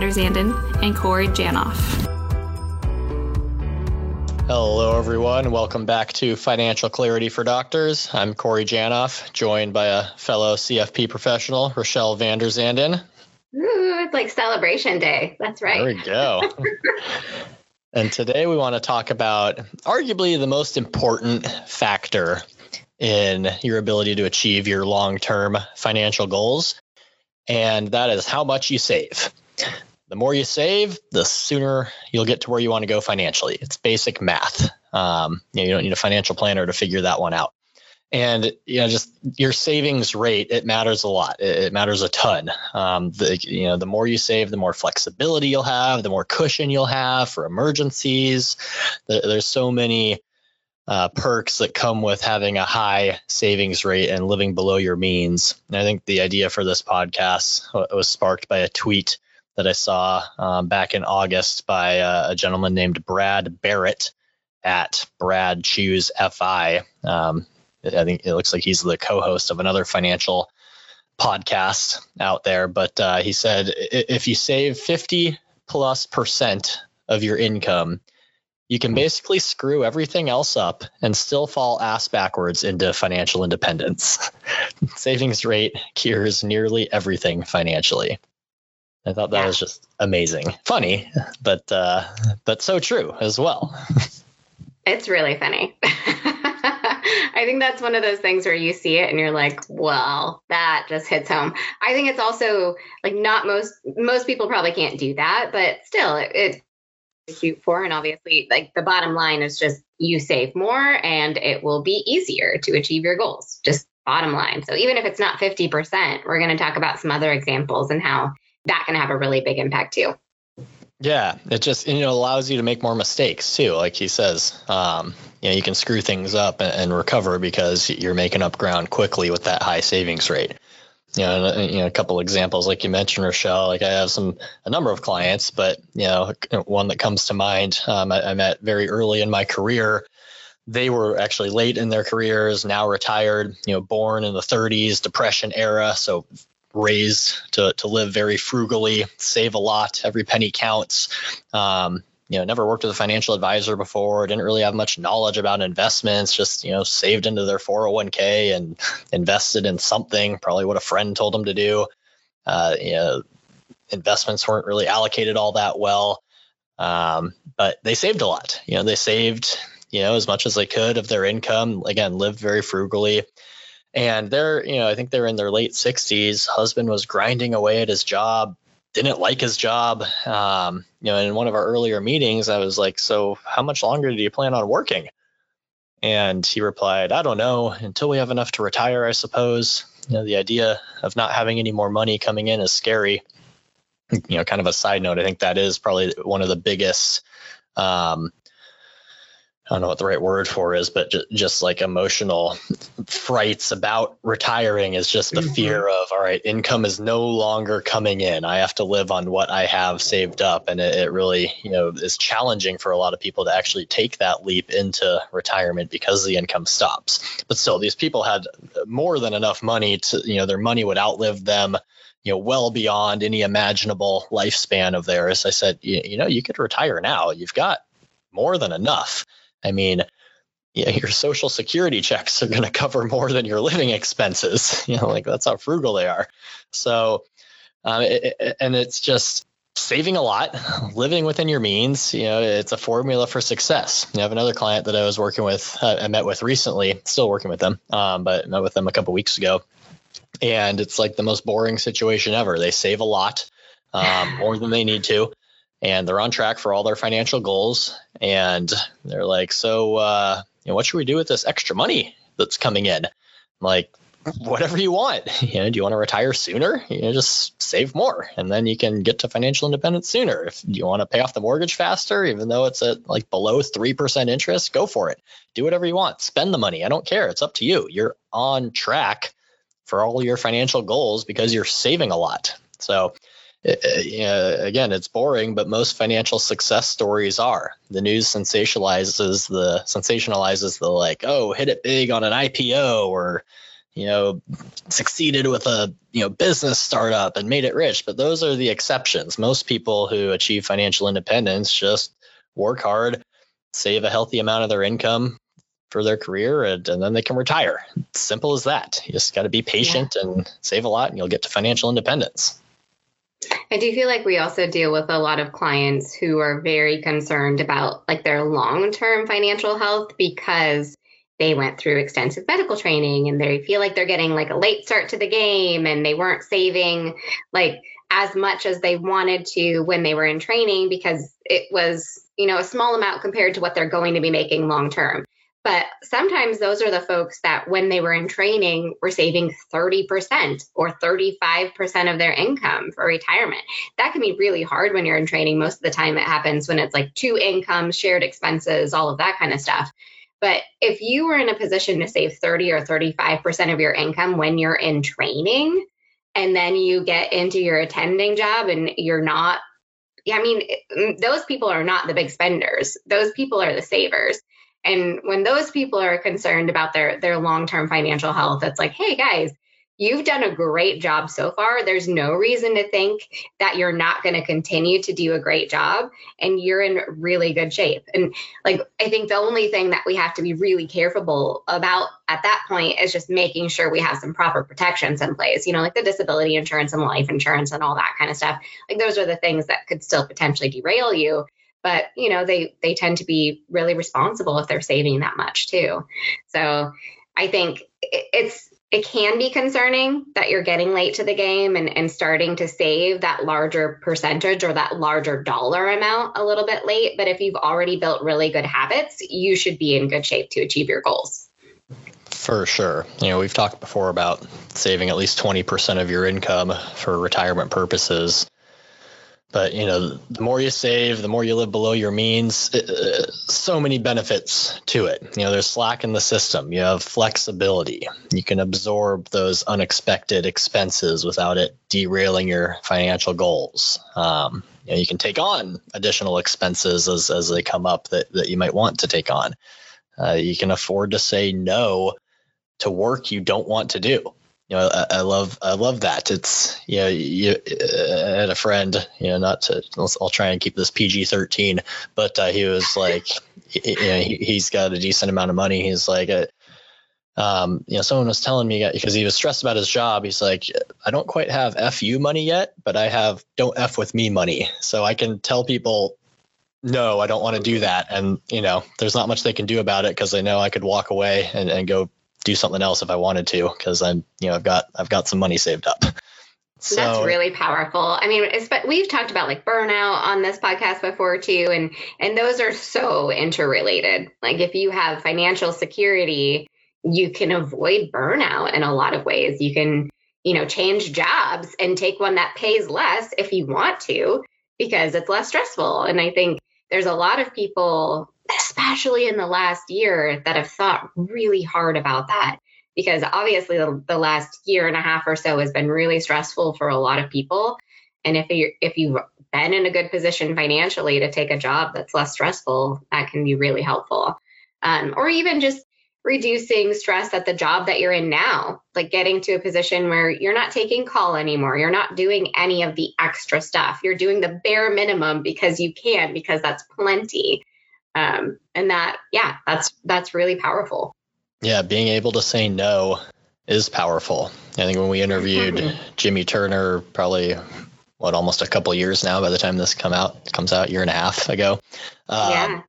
der Zanden and Corey Janoff. Hello, everyone. Welcome back to Financial Clarity for Doctors. I'm Corey Janoff, joined by a fellow CFP professional, Rochelle Van der Zanden. Ooh, it's like celebration day. That's right. There we go. and today we want to talk about arguably the most important factor in your ability to achieve your long term financial goals, and that is how much you save. The more you save, the sooner you'll get to where you want to go financially. It's basic math. Um, you, know, you don't need a financial planner to figure that one out. And you know, just your savings rate it matters a lot. It, it matters a ton. Um, the you know, the more you save, the more flexibility you'll have, the more cushion you'll have for emergencies. there's so many uh, perks that come with having a high savings rate and living below your means. And I think the idea for this podcast was sparked by a tweet that I saw um, back in August by uh, a gentleman named Brad Barrett at Brad Choose FI. Um, I think it looks like he's the co-host of another financial podcast out there. But uh, he said if you save 50 plus percent of your income, you can basically screw everything else up and still fall ass backwards into financial independence. Savings rate cures nearly everything financially. I thought that yeah. was just amazing, funny, but uh, but so true as well. It's really funny. I think that's one of those things where you see it and you're like, well, that just hits home. I think it's also like not most most people probably can't do that, but still, it, it shoot for. And obviously, like the bottom line is just you save more and it will be easier to achieve your goals. Just bottom line. So even if it's not 50%, we're going to talk about some other examples and how that can have a really big impact too. Yeah, it just you know allows you to make more mistakes too. Like he says, um, you know, you can screw things up and, and recover because you're making up ground quickly with that high savings rate you know, you know, a couple examples like you mentioned, Rochelle. Like I have some a number of clients, but you know, one that comes to mind, um, I, I, met very early in my career. They were actually late in their careers, now retired. You know, born in the 30s, Depression era, so raised to to live very frugally, save a lot, every penny counts. Um, you know, never worked with a financial advisor before, didn't really have much knowledge about investments, just, you know, saved into their 401k and invested in something, probably what a friend told them to do. Uh, you know, investments weren't really allocated all that well. Um, but they saved a lot. You know, they saved, you know, as much as they could of their income. Again, lived very frugally. And they're, you know, I think they're in their late 60s. Husband was grinding away at his job, didn't like his job. Um, you know, in one of our earlier meetings, I was like, "So, how much longer do you plan on working?" And he replied, "I don't know. Until we have enough to retire, I suppose." You know, the idea of not having any more money coming in is scary. You know, kind of a side note, I think that is probably one of the biggest um, I don't know what the right word for is, but just, just like emotional frights about retiring is just the mm-hmm. fear of, all right, income is no longer coming in. I have to live on what I have saved up. And it, it really, you know, is challenging for a lot of people to actually take that leap into retirement because the income stops. But still, these people had more than enough money to, you know, their money would outlive them you know well beyond any imaginable lifespan of theirs i said you, you know you could retire now you've got more than enough I mean, yeah, your social security checks are going to cover more than your living expenses. You know, like that's how frugal they are. So, um, it, and it's just saving a lot, living within your means. You know, it's a formula for success. You have another client that I was working with, uh, I met with recently, still working with them, um, but met with them a couple weeks ago. And it's like the most boring situation ever. They save a lot, um, more than they need to and they're on track for all their financial goals. And they're like, so, uh, you know, what should we do with this extra money that's coming in? I'm like, whatever you want. You know, do you want to retire sooner? You know, just save more, and then you can get to financial independence sooner. If you want to pay off the mortgage faster, even though it's at like below three percent interest, go for it. Do whatever you want. Spend the money. I don't care. It's up to you. You're on track for all your financial goals because you're saving a lot. So. Uh, you again, it's boring, but most financial success stories are. The news sensationalizes the sensationalizes the like, oh, hit it big on an IPO or you know, succeeded with a you know business startup and made it rich. But those are the exceptions. Most people who achieve financial independence just work hard, save a healthy amount of their income for their career, and, and then they can retire. simple as that. You just got to be patient yeah. and save a lot, and you'll get to financial independence. I do feel like we also deal with a lot of clients who are very concerned about like their long-term financial health because they went through extensive medical training and they feel like they're getting like a late start to the game and they weren't saving like as much as they wanted to when they were in training because it was you know a small amount compared to what they're going to be making long term but sometimes those are the folks that when they were in training were saving 30% or 35% of their income for retirement that can be really hard when you're in training most of the time it happens when it's like two incomes shared expenses all of that kind of stuff but if you were in a position to save 30 or 35% of your income when you're in training, and then you get into your attending job and you're not, I mean, mm, those people are not the big spenders. Those people are the savers. And when those people are concerned about their their long-term financial health, it's like, hey guys, you've done a great job so far. There's no reason to think that you're not going to continue to do a great job and you're in really good shape. And like, I think the only thing that we have to be really careful about at that point is just making sure we have some proper protections in place, you know, like the disability insurance and life insurance and all that kind of stuff. Like, those are the things that could still potentially derail you. But you know they they tend to be really responsible if they're saving that much too. So I think it's it can be concerning that you're getting late to the game and, and starting to save that larger percentage or that larger dollar amount a little bit late. But if you've already built really good habits, you should be in good shape to achieve your goals. For sure. You know, we've talked before about saving at least 20% of your income for retirement purposes. But you know, the more you save, the more you live below your means. Uh, so many benefits to it. You know, there's slack in the system. You have flexibility. You can absorb those unexpected expenses without it derailing your financial goals. Um, you, know, you can take on additional expenses as as they come up that that you might want to take on. Uh, you can afford to say no to work you don't want to do you know, I, I, love, I love that. It's, you know, you, uh, I had a friend, you know, not to, I'll, try and keep this PG 13, but uh, he was like, you know, he, has got a decent amount of money. He's like, uh, um, you know, someone was telling me because he was stressed about his job. He's like, I don't quite have FU money yet, but I have don't F with me money. So I can tell people, no, I don't want to do that. And, you know, there's not much they can do about it because they know I could walk away and, and go do something else if I wanted to because I'm you know I've got I've got some money saved up. So, That's really powerful. I mean, we've talked about like burnout on this podcast before too, and and those are so interrelated. Like if you have financial security, you can avoid burnout in a lot of ways. You can you know change jobs and take one that pays less if you want to because it's less stressful. And I think there's a lot of people especially in the last year, that have thought really hard about that. Because obviously, the, last year and a half or so has been really stressful for a lot of people. And if you if you've been in a good position financially to take a job that's less stressful, that can be really helpful. Um, or even just reducing stress at the job that you're in now, like getting to a position where you're not taking call anymore. You're not doing any of the extra stuff. You're doing the bare minimum because you can, because that's plenty. Um, and that, yeah, that's that's really powerful. Yeah, being able to say no is powerful. I think when we interviewed. Jimmy Turner, probably what almost a couple years now, by the time this come out comes out, year and a half ago. Um, yeah.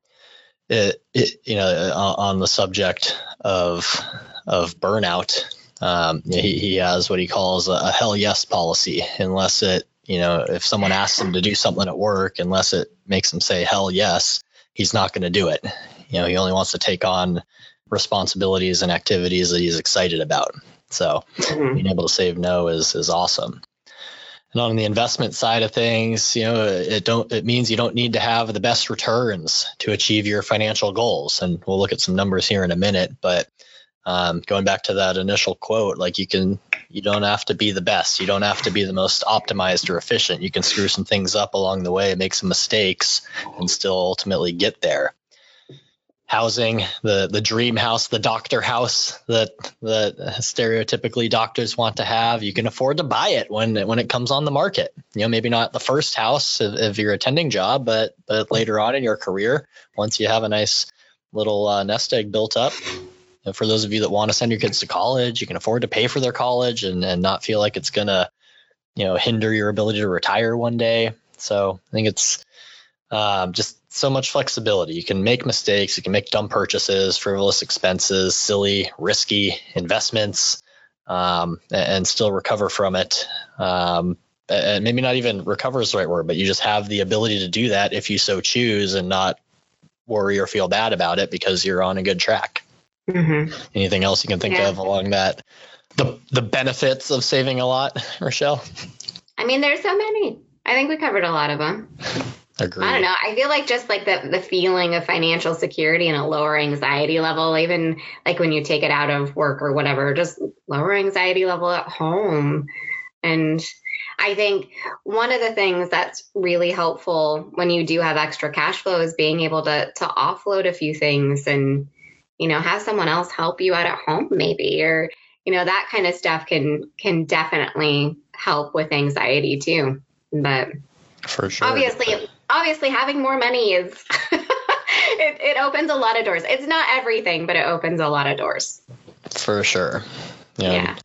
It, it, you know, on the subject of of burnout, um, he, he has what he calls a, a hell yes policy, unless it, you know, if someone asks him to do something at work, unless it makes him say hell yes, he's not going to do it. You know, he only wants to take on responsibilities and activities that he's excited about. So mm-hmm. being able to save no is is awesome. And on the investment side of things, you know, it don't it means you don't need to have the best returns to achieve your financial goals. And we'll look at some numbers here in a minute, but um, going back to that initial quote, like you can, you don't have to be the best. You don't have to be the most optimized or efficient. You can screw some things up along the way, make some mistakes, and still ultimately get there housing, the the dream house, the doctor house that that stereotypically doctors want to have. You can afford to buy it when when it comes on the market. You know, maybe not the first house of, of your attending job, but but later on in your career, once you have a nice little uh, nest egg built up. And for those of you that want to send your kids to college, you can afford to pay for their college and, and not feel like it's gonna, you know, hinder your ability to retire one day. So I think it's um, just so much flexibility. You can make mistakes, you can make dumb purchases, frivolous expenses, silly, risky investments, um, and still recover from it. Um, and maybe not even recover is the right word, but you just have the ability to do that if you so choose and not worry or feel bad about it because you're on a good track. Mm-hmm. Anything else you can think yeah. of along that? The the benefits of saving a lot, Rochelle. I mean, there's so many. I think we covered a lot of them. Agreed. I don't know. I feel like just like the the feeling of financial security and a lower anxiety level, even like when you take it out of work or whatever, just lower anxiety level at home. And I think one of the things that's really helpful when you do have extra cash flow is being able to to offload a few things and you know have someone else help you out at home maybe or you know that kind of stuff can can definitely help with anxiety too. But for sure. Obviously, obviously having more money is it, it opens a lot of doors. It's not everything, but it opens a lot of doors. For sure. Yeah. yeah.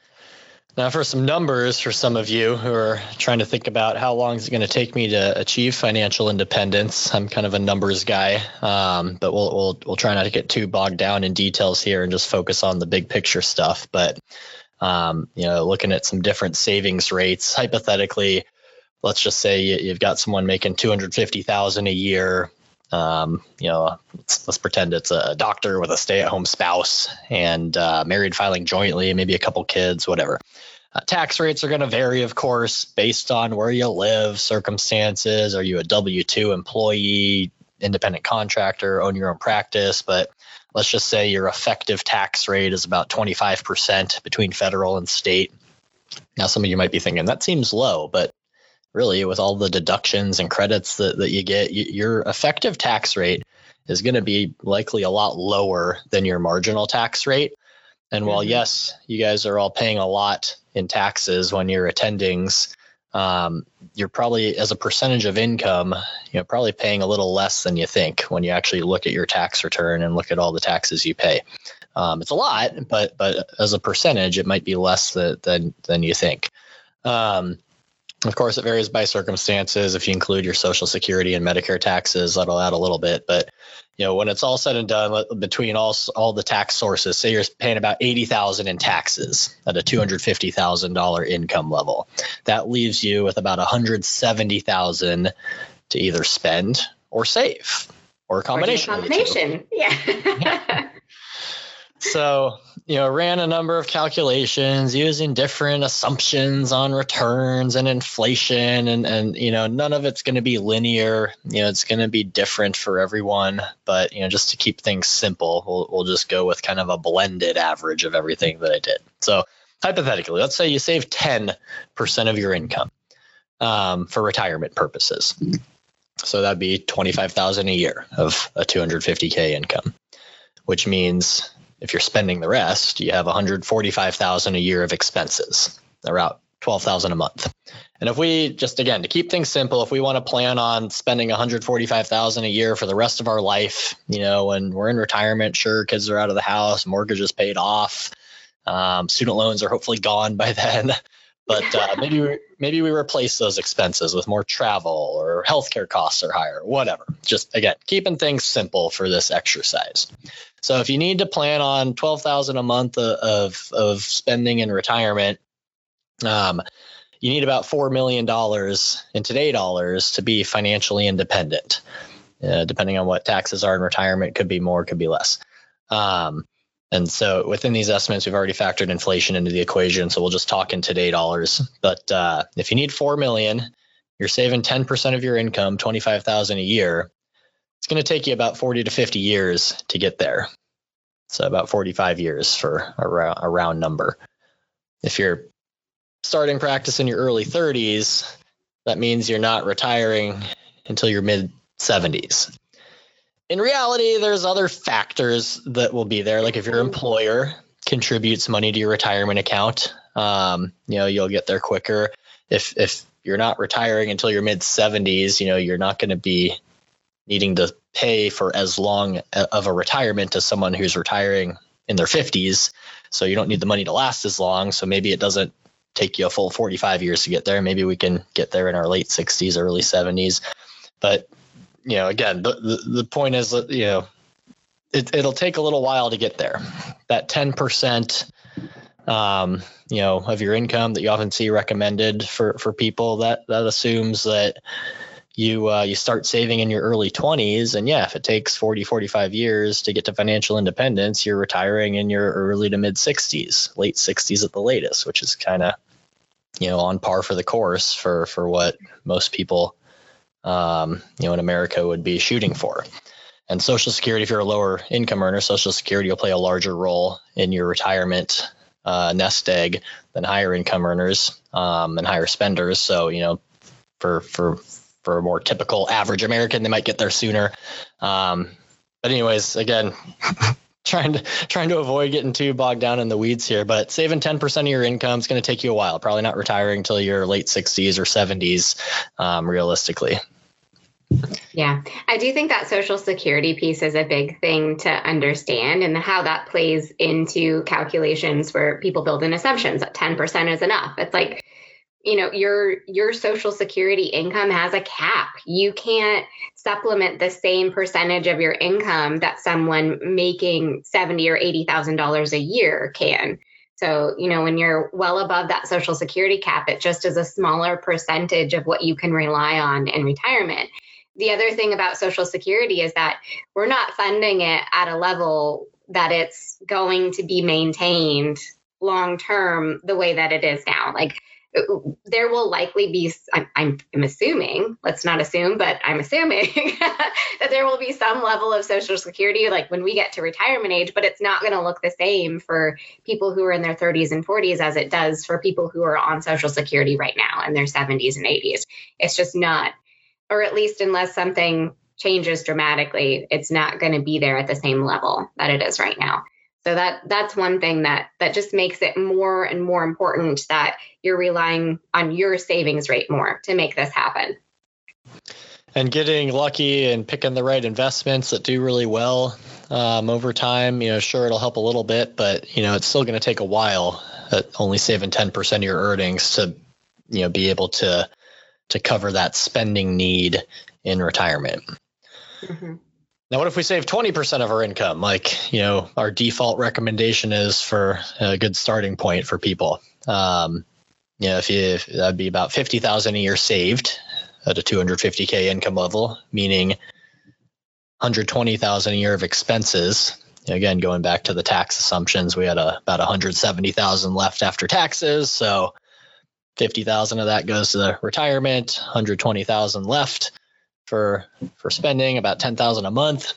Now, for some numbers for some of you who are trying to think about how long is it going to take me to achieve financial independence, I'm kind of a numbers guy, um, but we'll, we'll we'll try not to get too bogged down in details here and just focus on the big picture stuff. But um, you know, looking at some different savings rates, hypothetically, let's just say you've got someone making 250,000 a year. Um, you know, let's, let's, pretend it's a doctor with a stay-at-home spouse and uh, married filing jointly, maybe a couple kids, whatever. Uh, tax rates are going to vary, of course, based on where you live, circumstances. Are you a W 2 employee, independent contractor, own your own practice? But let's just say your effective tax rate is about 25% between federal and state. Now, some of you might be thinking that seems low, but really with all the deductions and credits that, that you get, your effective tax rate is going to be likely a lot lower than your marginal tax rate. And mm-hmm. while yes, you guys are all paying a lot in taxes when you're attendings, um, you're probably as a percentage of income, you know, probably paying a little less than you think when you actually look at your tax return and look at all the taxes you pay. Um, it's a lot, but but as a percentage, it might be less than than, than you think. Um, of course, it varies by circumstances. If you include your Social Security and Medicare taxes, that'll add a little bit. But you know, when it's all said and done, between all all the tax sources, say you're paying about eighty thousand in taxes at a two hundred fifty thousand dollar income level, that leaves you with about one hundred seventy thousand to either spend or save, or a combination. Or a combination, yeah. So you know ran a number of calculations using different assumptions on returns and inflation and and you know none of it's going to be linear. You know it's going to be different for everyone but you know just to keep things simple we'll, we'll just go with kind of a blended average of everything that i did. So hypothetically let's say you save 10% of your income um, for retirement purposes. So that'd be 25000 a year of a 250k income which means if you're spending the rest, you have 145,000 a year of expenses, about 12,000 a month. And if we just again to keep things simple, if we want to plan on spending 145,000 a year for the rest of our life, you know, when we're in retirement, sure, kids are out of the house, mortgage is paid off, um, student loans are hopefully gone by then. But uh, maybe we, maybe we replace those expenses with more travel or healthcare costs are higher, whatever. Just again, keeping things simple for this exercise. So if you need to plan on twelve thousand a month of of spending in retirement, um, you need about four million dollars in today dollars to be financially independent. Uh, depending on what taxes are in retirement, could be more, could be less. Um, And so within these estimates, we've already factored inflation into the equation. So we'll just talk in today dollars. But uh, if you need four million, you're saving 10% of your income, 25,000 a year. It's going to take you about 40 to 50 years to get there. So about 45 years for a, a round number. If you're starting practice in your early 30s, that means you're not retiring until your mid 70s. In reality, there's other factors that will be there. Like if your employer contributes money to your retirement account, um, you know, you'll get there quicker. If if you're not retiring until your mid 70s, you know, you're not going to be needing to pay for as long of a retirement as someone who's retiring in their 50s. So you don't need the money to last as long. So maybe it doesn't take you a full 45 years to get there. Maybe we can get there in our late 60s, early 70s. But you know, again, the the, the point is that you know it, it'll take a little while to get there. That 10 percent um, you know, of your income that you often see recommended for for people that that assumes that you uh, you start saving in your early 20s and yeah if it takes 40 45 years to get to financial independence you're retiring in your early to mid 60s late 60s at the latest which is kind of you know on par for the course for for what most people um, you know in america would be shooting for and social security if you're a lower income earner social security will play a larger role in your retirement uh, nest egg than higher income earners um, and higher spenders so you know for for for a more typical average American, they might get there sooner. Um, but anyways, again, trying to trying to avoid getting too bogged down in the weeds here. But saving ten percent of your income is going to take you a while. Probably not retiring until your late sixties or seventies, um, realistically. Yeah, I do think that social security piece is a big thing to understand and how that plays into calculations where people build in assumptions that 10% is enough. It's like you know your your social security income has a cap. You can't supplement the same percentage of your income that someone making 70 or 80 thousand dollars a year can. So you know when you're well above that social security cap it just is a smaller percentage of what you can rely on in retirement the other thing about social security is that we're not funding it at a level that it's going to be maintained long term the way that it is now. Like there will likely be I'm, I'm, assuming let's not assume but i'm assuming that there will be some level of social security like when we get to retirement age but it's not going to look the same for people who are in their 30s and 40s as it does for people who are on social security right now in their 70s and 80s it's just not or at least unless something changes dramatically it's not going to be there at the same level that it is right now so that that's one thing that that just makes it more and more important that you're relying on your savings rate more to make this happen. And getting lucky and picking the right investments that do really well um, over time, you know, sure it'll help a little bit, but you know it's still going to take a while. At only saving ten percent of your earnings to, you know, be able to to cover that spending need in retirement. Mm-hmm. Now, what if we save 20% of our income? Like, you know, our default recommendation is for a good starting point for people. Um, you know, if you, if that'd be about 50,000 a year saved at a 250K income level, meaning 120,000 a year of expenses. Again, going back to the tax assumptions, we had a, about 170,000 left after taxes. So 50,000 of that goes to the retirement, 120,000 left for for spending about 10,000 a month.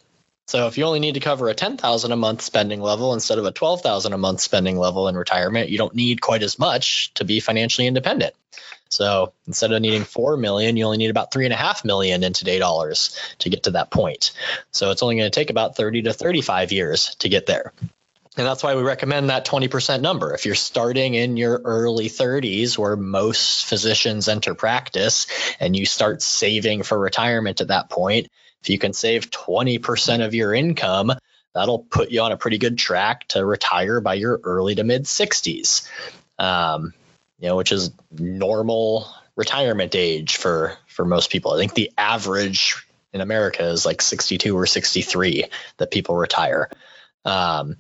So if you only need to cover a 10,000 a month spending level instead of a 12,000 a month spending level in retirement, you don't need quite as much to be financially independent. So instead of needing 4 million, you only need about 3.5 million in today dollars to get to that point. So it's only going to take about 30 to 35 years to get there. And that's why we recommend that 20% number. If you're starting in your early 30s, where most physicians enter practice, and you start saving for retirement at that point, if you can save 20% of your income, that'll put you on a pretty good track to retire by your early to mid 60s, um, you know, which is normal retirement age for for most people. I think the average in America is like 62 or 63 that people retire. Um,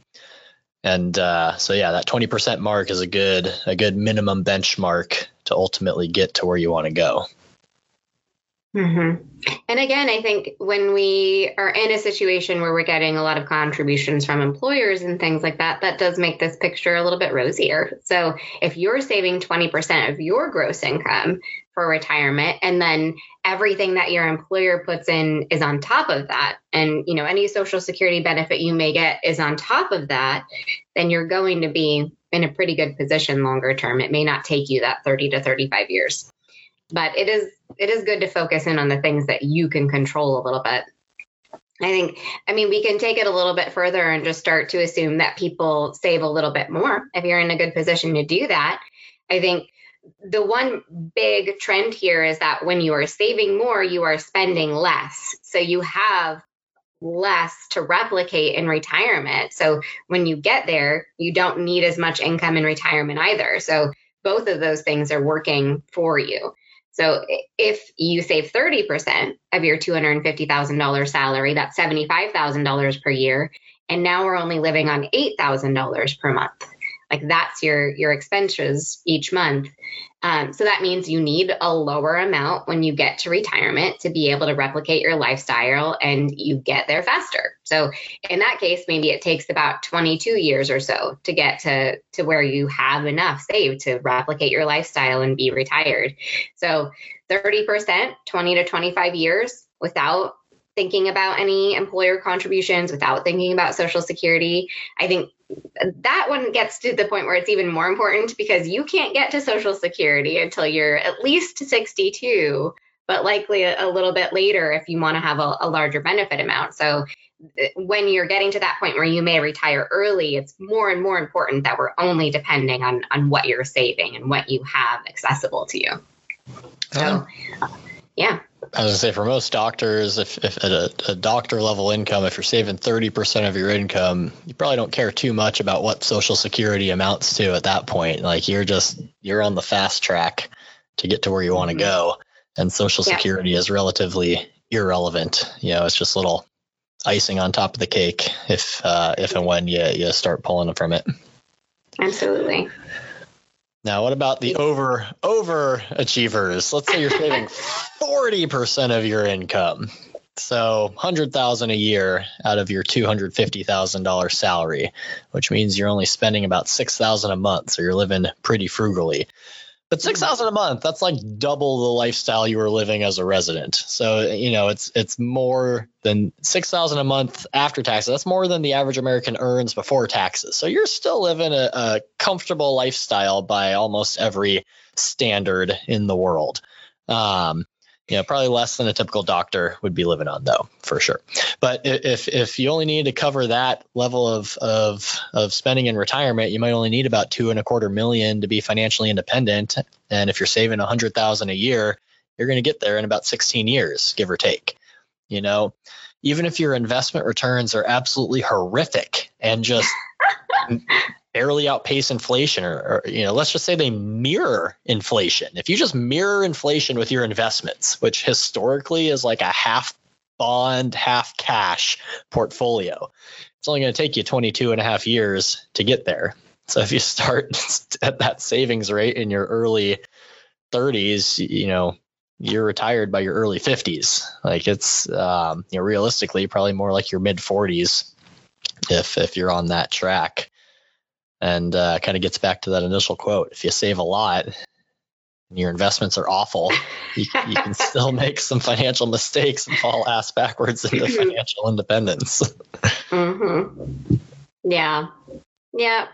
and uh, so yeah, that 20% mark is a good a good minimum benchmark to ultimately get to where you want to go. Mm-hmm. And again, I think when we are in a situation where we're getting a lot of contributions from employers and things like that, that does make this picture a little bit rosier. So if you're saving 20% of your gross income for retirement and then everything that your employer puts in is on top of that and you know any social security benefit you may get is on top of that then you're going to be in a pretty good position longer term it may not take you that 30 to 35 years but it is it is good to focus in on the things that you can control a little bit I think, I mean, we can take it a little bit further and just start to assume that people save a little bit more if you're in a good position to do that. I think the one big trend here is that when you are saving more, you are spending less. So you have less to replicate in retirement. So when you get there, you don't need as much income in retirement either. So both of those things are working for you. So if you save 30% of your $250,000 salary, that's $75,000 per year, and now we're only living on $8,000 per month like that's your your expenses each month. Um, so that means you need a lower amount when you get to retirement to be able to replicate your lifestyle and you get there faster. So in that case maybe it takes about 22 years or so to get to to where you have enough saved to replicate your lifestyle and be retired. So 30% 20 to 25 years without thinking about any employer contributions without thinking about social security i think that one gets to the point where it's even more important because you can't get to Social Security until you're at least 62, but likely a, little bit later if you want to have a, a larger benefit amount. So uh, when you're getting to that point where you may retire early, it's more and more important that we're only depending on on what you're saving and what you have accessible to you. So, uh, yeah. I was gonna say for most doctors, if, if at a, a, doctor level income, if you're saving 30% of your income, you probably don't care too much about what social security amounts to at that point. Like you're just, you're on the fast track to get to where you want to mm-hmm. go. And social yeah. security is relatively irrelevant. You know, it's just little icing on top of the cake if, uh, if and when you, you start pulling from it. Absolutely. Now, what about the over over achievers? Let's say you're saving 40% of your income. So, 100,000 a year out of your $250,000 salary, which means you're only spending about 6,000 a month, so you're living pretty frugally. But six thousand a month, that's like double the lifestyle you were living as a resident. So, you know, it's it's more than six thousand a month after taxes. That's more than the average American earns before taxes. So you're still living a, a comfortable lifestyle by almost every standard in the world. Um, you know, probably less than a typical doctor would be living on, though, for sure. But if if you only need to cover that level of of of spending in retirement, you might only need about two and a quarter million to be financially independent. And if you're saving a hundred thousand a year, you're going to get there in about 16 years, give or take. You know, even if your investment returns are absolutely horrific and just barely outpace inflation or, or, you know let's just say they mirror inflation. If you just mirror inflation with your investments which historically is like a half bond half cash portfolio it's only going to take you 22 and a half years to get there. So if you start at that savings rate in your early 30s you know you're retired by your early 50s like it's um, you know realistically probably more like your mid 40s if if you're on that track and uh, kind of gets back to that initial quote if you save a lot and your investments are awful you, you can still make some financial mistakes and fall ass backwards into financial independence. Mm-hmm. yeah. Yeah.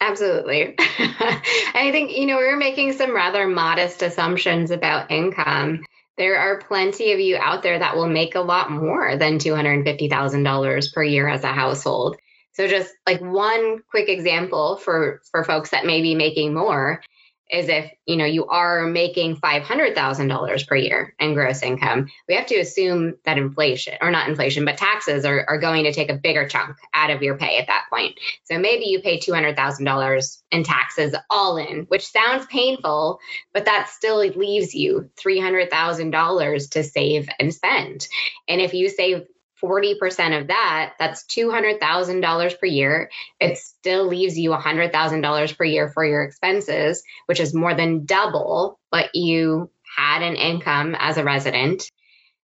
Absolutely. I think you know we are making some rather modest assumptions about income. There are plenty of you out there that will make a lot more than $250,000 per year as a household. So just like one quick example for for folks that may be making more is if you know you are making $500,000 per year in gross income, we have to assume that inflation or not inflation, but taxes are, are going to take a bigger chunk out of your pay at that point. So maybe you pay $200,000 in taxes all in, which sounds painful, but that still leaves you $300,000 to save and spend. And if you save 40% of that, that's $200,000 per year. It still leaves you $100,000 per year for your expenses, which is more than double what you had an income as a resident.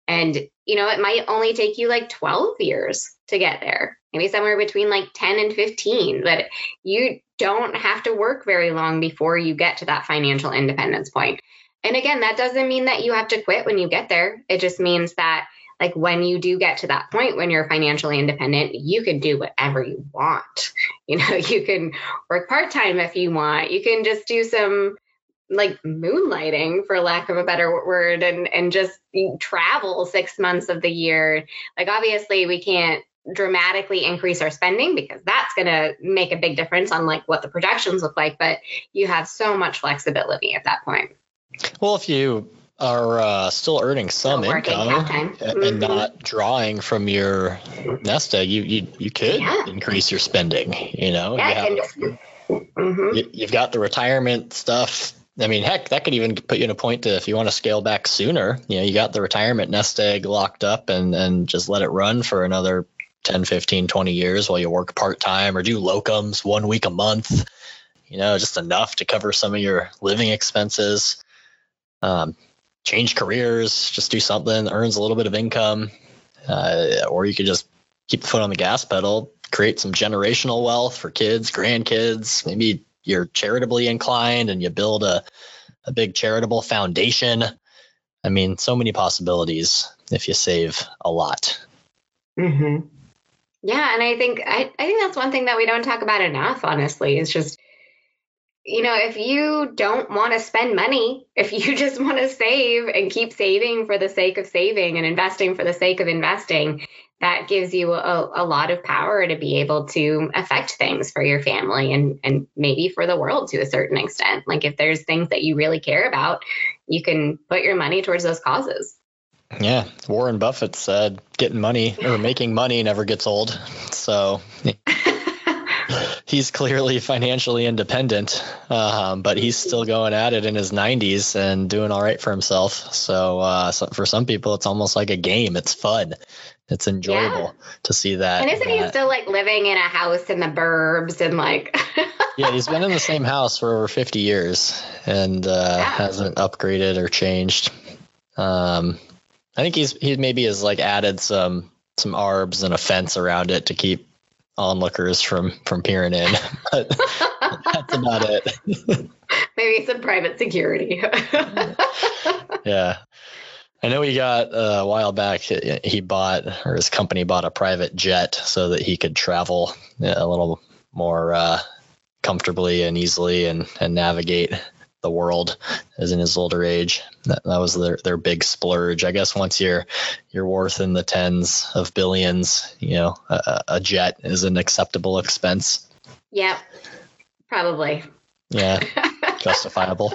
And, you know, it might only take you like 12 years to get there, maybe somewhere between like 10 and 15. But you don't have to work very long before you get to that financial independence point. And again, that doesn't mean that you have to quit when you get there. It just means that like when you do get to that point when you're financially independent, you can do whatever you want. You know, you can work part time if you want. You can just do some like moonlighting for lack of a better word and and just travel 6 months of the year. Like obviously we can't dramatically increase our spending because that's going to make a big difference on like what the projections look like, but you have so much flexibility at that point. Well, if you are uh, still earning some still income and mm-hmm. not drawing from your nest egg, you you, you could yeah. increase your spending. You know, yeah, you have, mm-hmm. you, you've got the retirement stuff. I mean, heck, that could even put you in a point to if you want to scale back sooner. You know, you got the retirement nest egg locked up and and just let it run for another 10, 15, 20 years while you work part time or do locums one week a month. You know, just enough to cover some of your living expenses. Um, change careers, just do something that earns a little bit of income, uh, or you could just keep the foot on the gas pedal, create some generational wealth for kids, grandkids. Maybe you're charitably inclined and you build a, a big charitable foundation. I mean, so many possibilities if you save a lot. Mm-hmm. Yeah, and I think I, I think that's one thing that we don't talk about enough, honestly, is just you know, if you don't want to spend money, if you just want to save and keep saving for the sake of saving and investing for the sake of investing, that gives you a, a lot of power to be able to affect things for your family and, and maybe for the world to a certain extent. Like if there's things that you really care about, you can put your money towards those causes. Yeah, Warren Buffett said getting money or making money never gets old. So he's clearly financially independent, um, but he's still going at it in his 90s and doing all right for himself. So, uh, so for some people, it's almost like a game. It's fun. It's enjoyable yeah. to see that. And isn't that, he still like living in a house in the burbs and like? yeah, he's been in the same house for over 50 years and uh, yeah. hasn't upgraded or changed. Um, I think he's he maybe has like added some some arbs and a fence around it to keep onlookers from from peering in. But that's about it. Maybe some private security. yeah. I know he got uh, a while back. He bought, or his company bought a private jet so that he could travel a little more uh, comfortably and easily and, and navigate the world as in his older age. That, that was their, their big splurge. I guess once you're you're worth in the tens of billions, you know, a, a jet is an acceptable expense. Yep, probably. Yeah, justifiable.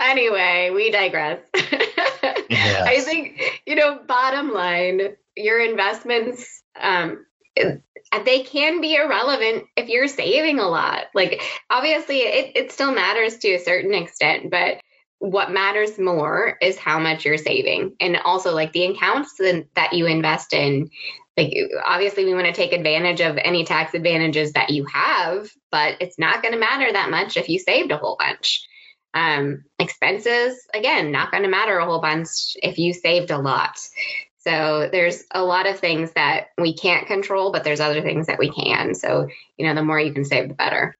anyway, we digress. yes. I think you know, bottom line, your investments um, they can be irrelevant if you're saving a lot. Like, obviously, it, it still matters to a certain extent, but what matters more is how much you're saving and also like the accounts that you invest in. Like obviously we want to take advantage of any tax advantages that you have but it's not going to matter that much if you saved a whole bunch. Um, expenses again not going to matter a whole bunch if you saved a lot so there's a lot of things that we can't control, but there's other things that we can. So, you know, the more you can save, the better.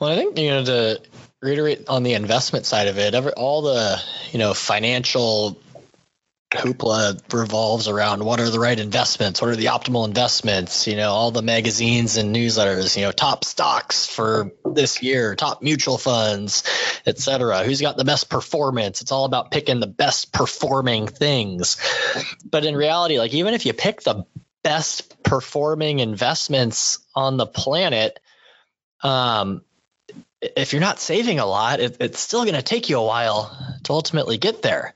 Well, I think, you know, to reiterate on the investment side of it, every, all the, you know, financial hoopla revolves around what are the right investments, what are the optimal investments, you know, all the magazines and newsletters, you know, top stocks for this year, top mutual funds, et cetera. Who's got the best performance? It's all about picking the best performing things. But in reality, like even if you pick the best performing investments on the planet, um, if you're not saving a lot, it, it's still going to take you a while to ultimately get there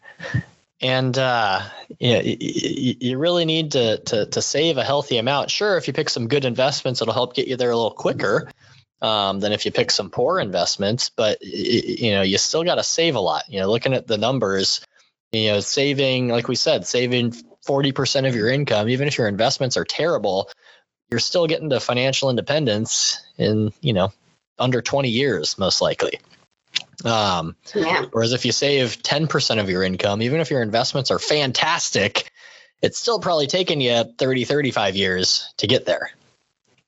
and uh, you, you really need to, to, to save a healthy amount. Sure, if you pick some good investments, it'll help get you there a little quicker um, than if you pick some poor investments. But you know, you still got to save a lot. You know, looking at the numbers, you know, saving, like we said, saving forty percent of your income, even if your investments are terrible, you're still getting to financial independence in you know under twenty years, most likely. Um, yeah. Whereas if you save 10% of your income, even if your investments are fantastic, it's still probably taken you 30, 35 years to get there.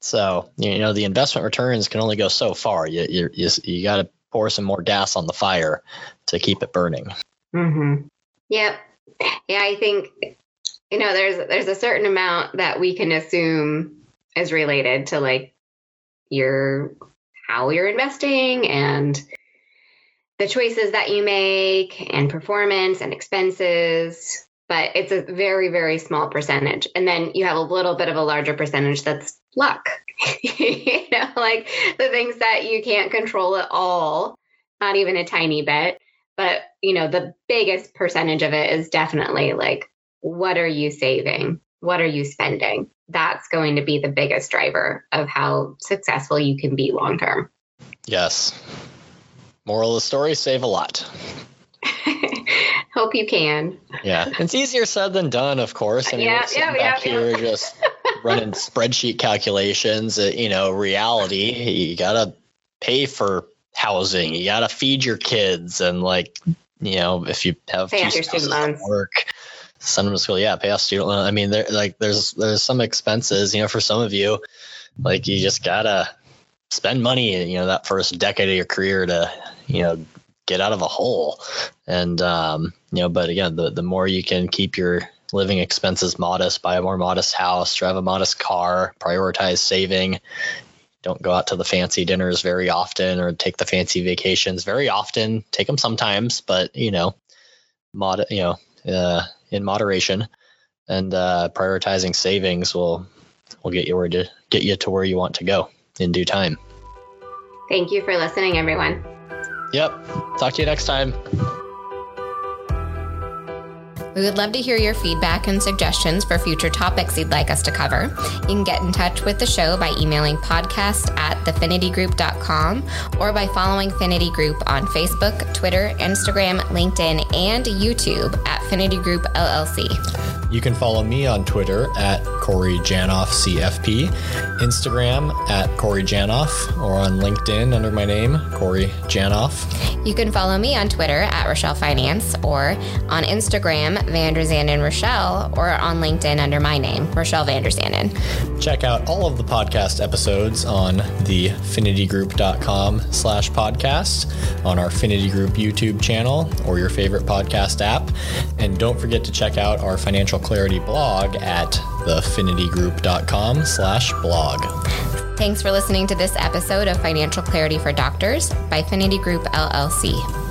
So, you know, the investment returns can only go so far. You, you, you, you got to pour some more gas on the fire to keep it burning. Mm-hmm. Yep. Yeah, I think, you know, there's, there's a certain amount that we can assume is related to like your, how you're investing and the choices that you make and performance and expenses but it's a very very small percentage. And then you have a little bit of a larger percentage that's luck you know like the things that you can't control at all not even a tiny bit. But you know the biggest percentage of it is definitely like what are you saving? What are you spending? That's going to be the biggest driver of how successful you can be long term. Yes moral of the story save a lot Hope you can. Yeah, it's easier said than done, of course. I mean, yeah, yeah, back yeah, here yeah. just running spreadsheet calculations. Uh, you know, reality. You gotta pay for housing. You gotta feed your kids, and like, you know, if you have pay your student loans. Work, send them to school. Yeah, pay off student loan. I mean, there like there's there's some expenses. You know, for some of you, like you just gotta spend money. You know, that first decade of your career to you know get out of a hole. And um, you know, but again, the the more you can keep your living expenses modest, buy a more modest house, drive a modest car, prioritize saving. Don't go out to the fancy dinners very often or take the fancy vacations very often. Take them sometimes, but you know, mod you know, uh, in moderation. And uh, prioritizing savings will will get you where to get you to where you want to go in due time. Thank you for listening, everyone. Yep. Talk to you next time. We would love to hear your feedback and suggestions for future topics you'd like us to cover. You can get in touch with the show by emailing podcast at thefinitygroup.com or by following Finity Group on Facebook, Twitter, Instagram, LinkedIn, and YouTube at Finity Group LLC. You can follow me on Twitter at Corey Janoff CFP, Instagram at Corey Janoff, or on LinkedIn under my name, Corey Janoff. You can follow me on Twitter at Rochelle Finance or on Instagram, Vanderzanden Rochelle, or on LinkedIn under my name, Rochelle Vanderzanden. Check out all of the podcast episodes on the finitygroup.com slash podcast, on our Finity Group YouTube channel, or your favorite podcast app. And don't forget to check out our financial clarity blog at thefinitygroup.com slash blog. Thanks for listening to this episode of Financial Clarity for Doctors by Finity Group LLC.